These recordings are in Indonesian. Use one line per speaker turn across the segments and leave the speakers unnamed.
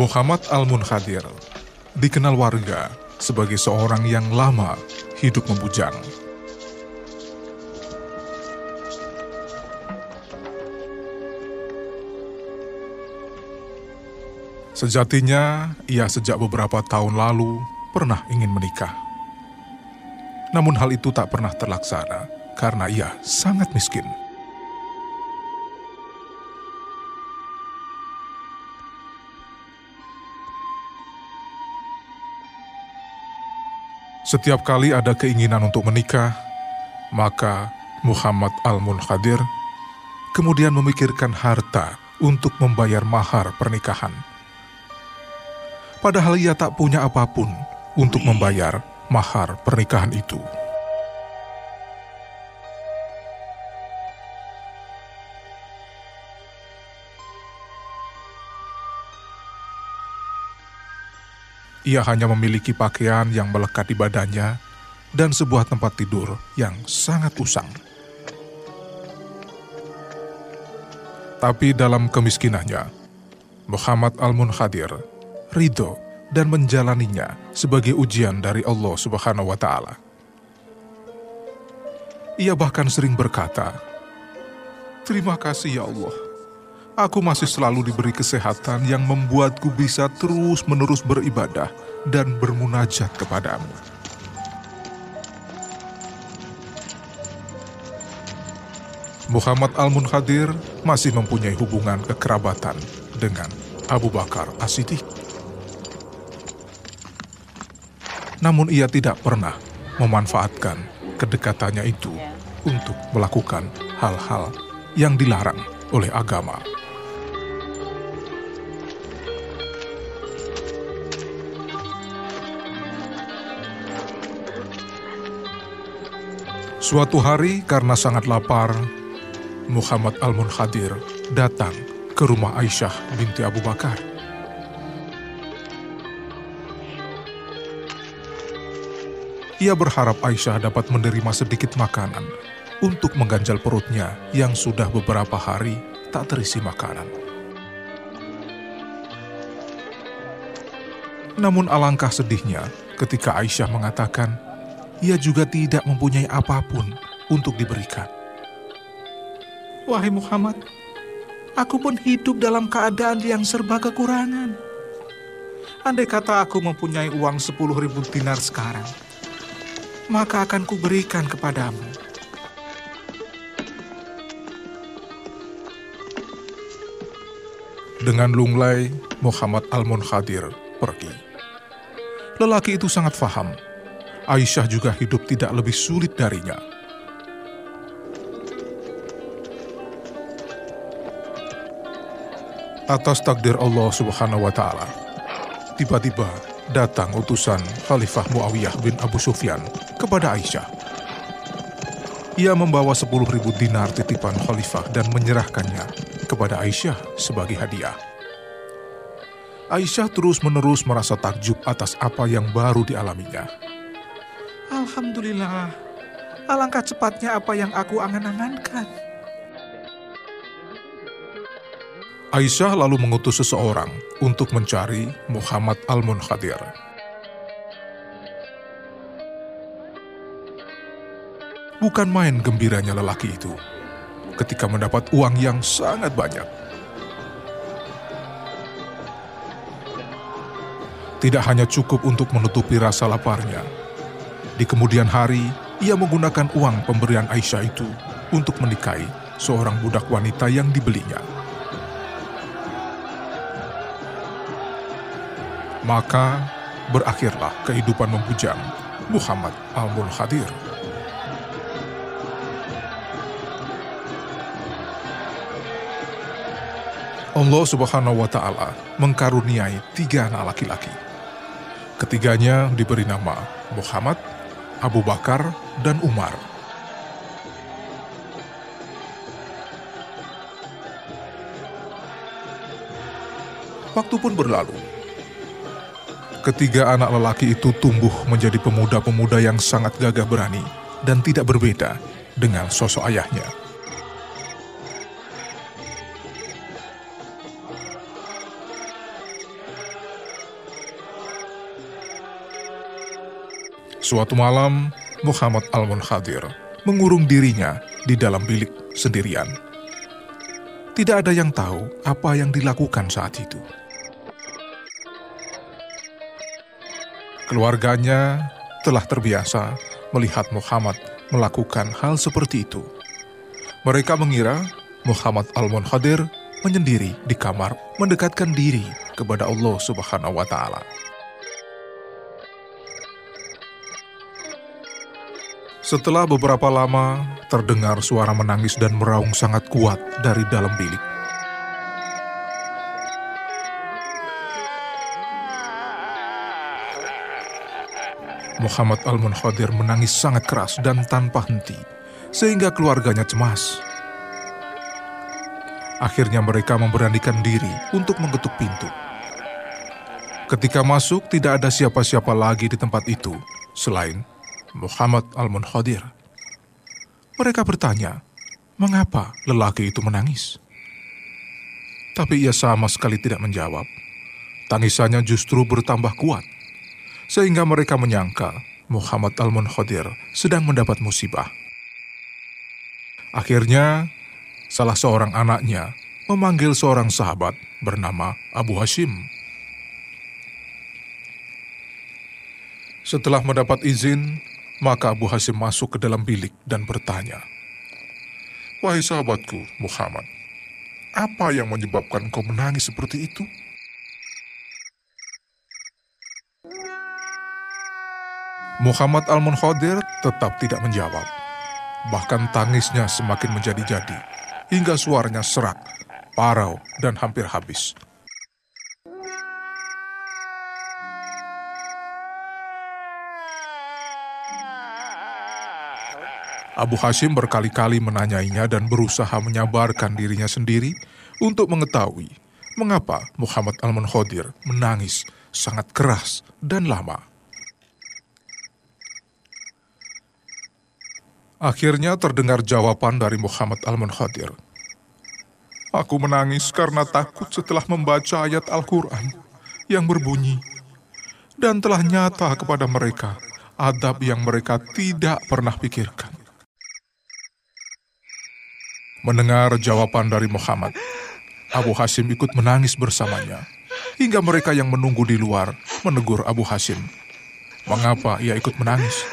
Muhammad Al-Munhadir dikenal warga sebagai seorang yang lama hidup membujang. Sejatinya, ia sejak beberapa tahun lalu pernah ingin menikah. Namun hal itu tak pernah terlaksana karena ia sangat miskin. Setiap kali ada keinginan untuk menikah, maka Muhammad Al-Munhadir kemudian memikirkan harta untuk membayar mahar pernikahan. Padahal ia tak punya apa pun untuk membayar mahar pernikahan itu. Ia hanya memiliki pakaian yang melekat di badannya dan sebuah tempat tidur yang sangat usang. Tapi dalam kemiskinannya, Muhammad Al-Munhadir ridho dan menjalaninya sebagai ujian dari Allah Subhanahu wa taala. Ia bahkan sering berkata, "Terima kasih ya Allah. Aku masih selalu diberi kesehatan yang membuatku bisa terus-menerus beribadah dan bermunajat kepadamu." Muhammad Al-Munhadir masih mempunyai hubungan kekerabatan dengan Abu Bakar As-Siddiq. Namun ia tidak pernah memanfaatkan kedekatannya itu untuk melakukan hal-hal yang dilarang oleh agama. Suatu hari karena sangat lapar, Muhammad Al-Munhadir datang ke rumah Aisyah binti Abu Bakar. Ia berharap Aisyah dapat menerima sedikit makanan untuk mengganjal perutnya yang sudah beberapa hari tak terisi makanan. Namun alangkah sedihnya ketika Aisyah mengatakan ia juga tidak mempunyai apa pun untuk diberikan.
Wahai Muhammad, aku pun hidup dalam keadaan yang serba kekurangan. Andai kata aku mempunyai uang sepuluh ribu dinar sekarang, maka akan kuberikan kepadamu.
Dengan lunglai, Muhammad Al-Munhadir pergi. Lelaki itu sangat faham. Aisyah juga hidup tidak lebih sulit darinya. Atas takdir Allah Subhanahu wa taala, tiba-tiba datang utusan Khalifah Muawiyah bin Abu Sufyan kepada Aisyah. Ia membawa 10.000 dinar titipan Khalifah dan menyerahkannya kepada Aisyah sebagai hadiah. Aisyah terus-menerus merasa takjub atas apa yang baru dialaminya.
Alhamdulillah, alangkah cepatnya apa yang aku angan-angankan.
Aisyah lalu mengutus seseorang untuk mencari Muhammad Al-Munhadir. Bukan main gembiranya lelaki itu ketika mendapat uang yang sangat banyak. Tidak hanya cukup untuk menutupi rasa laparnya. Di kemudian hari, ia menggunakan uang pemberian Aisyah itu untuk menikahi seorang budak wanita yang dibelinya. Maka berakhirlah kehidupan membujang Muhammad Al-Munhadir. Allah Subhanahu wa Ta'ala mengkaruniai tiga anak laki-laki. Ketiganya diberi nama Muhammad, Abu Bakar, dan Umar. Waktu pun berlalu. Ketiga anak lelaki itu tumbuh menjadi pemuda-pemuda yang sangat gagah berani dan tidak berbeda dengan sosok ayahnya. Suatu malam, Muhammad Al-Munhadir mengurung dirinya di dalam bilik sendirian. Tidak ada yang tahu apa yang dilakukan saat itu. Keluarganya telah terbiasa melihat Muhammad melakukan hal seperti itu. Mereka mengira Muhammad Al-Munhadir menyendiri di kamar mendekatkan diri kepada Allah Subhanahu wa taala. Setelah beberapa lama, terdengar suara menangis dan meraung sangat kuat dari dalam bilik. Muhammad Al-Munhadir menangis sangat keras dan tanpa henti, sehingga keluarganya cemas. Akhirnya mereka memberanikan diri untuk mengetuk pintu. Ketika masuk, tidak ada siapa-siapa lagi di tempat itu selain Muhammad Al-Munhadir. Mereka bertanya, mengapa lelaki itu menangis? Tapi ia sama sekali tidak menjawab. Tangisannya justru bertambah kuat, sehingga mereka menyangka Muhammad Al-Munhadir sedang mendapat musibah. Akhirnya, salah seorang anaknya memanggil seorang sahabat bernama Abu Hashim. Setelah mendapat izin, maka Abu Hasim masuk ke dalam bilik dan bertanya, Wahai sahabatku Muhammad, apa yang menyebabkan kau menangis seperti itu? Muhammad Al-Munhadir tetap tidak menjawab. Bahkan tangisnya semakin menjadi-jadi, hingga suaranya serak, parau, dan hampir habis. Abu Hashim berkali-kali menanyainya dan berusaha menyabarkan dirinya sendiri untuk mengetahui mengapa Muhammad Al-Munhadir menangis sangat keras dan lama. Akhirnya terdengar jawaban dari Muhammad Al-Munhadir. Aku menangis karena takut setelah membaca ayat Al-Quran yang berbunyi, dan telah nyata kepada mereka adab yang mereka tidak pernah pikirkan. Mendengar jawaban dari Muhammad, Abu Hasim ikut menangis bersamanya. Hingga mereka yang menunggu di luar menegur Abu Hasim. Mengapa ia ikut menangis?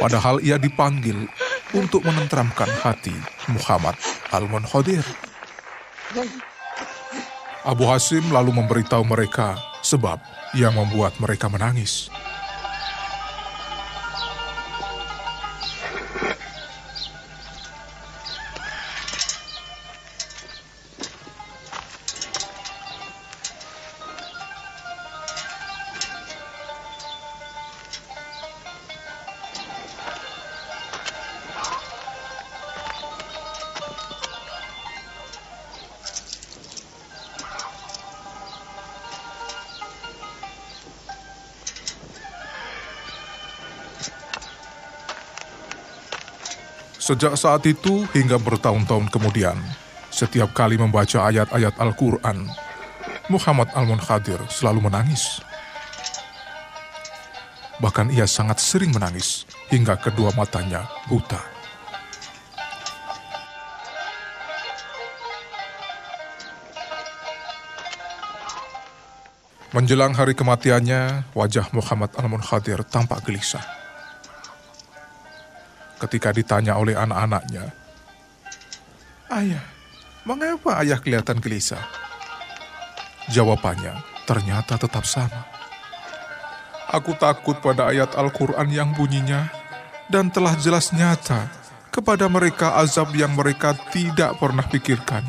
Padahal ia dipanggil untuk menenteramkan hati Muhammad Al-Munhadir. Abu Hasim lalu memberitahu mereka sebab yang membuat mereka menangis. Sejak saat itu hingga bertahun-tahun kemudian, setiap kali membaca ayat-ayat Al-Quran, Muhammad Al-Munhadir selalu menangis. Bahkan ia sangat sering menangis hingga kedua matanya buta. Menjelang hari kematiannya, wajah Muhammad Al-Munhadir tampak gelisah ketika ditanya oleh anak-anaknya, Ayah, mengapa ayah kelihatan gelisah? Jawabannya ternyata tetap sama. Aku takut pada ayat Al-Quran yang bunyinya dan telah jelas nyata kepada mereka azab yang mereka tidak pernah pikirkan.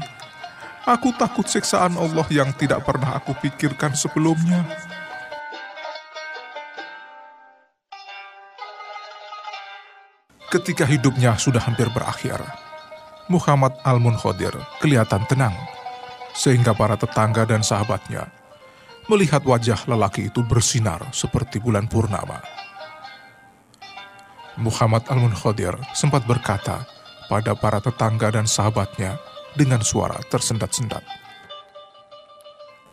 Aku takut siksaan Allah yang tidak pernah aku pikirkan sebelumnya. Ketika hidupnya sudah hampir berakhir, Muhammad Al-Munhadir kelihatan tenang, sehingga para tetangga dan sahabatnya melihat wajah lelaki itu bersinar seperti bulan purnama. Muhammad Al-Munhadir sempat berkata pada para tetangga dan sahabatnya dengan suara tersendat-sendat.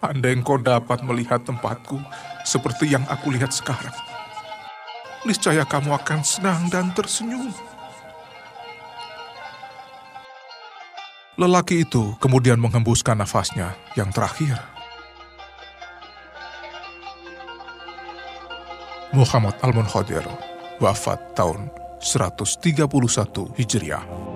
Andai engkau dapat melihat tempatku seperti yang aku lihat sekarang, niscaya kamu akan senang dan tersenyum. Lelaki itu kemudian menghembuskan nafasnya yang terakhir. Muhammad Al-Munhadir wafat tahun 131 Hijriah.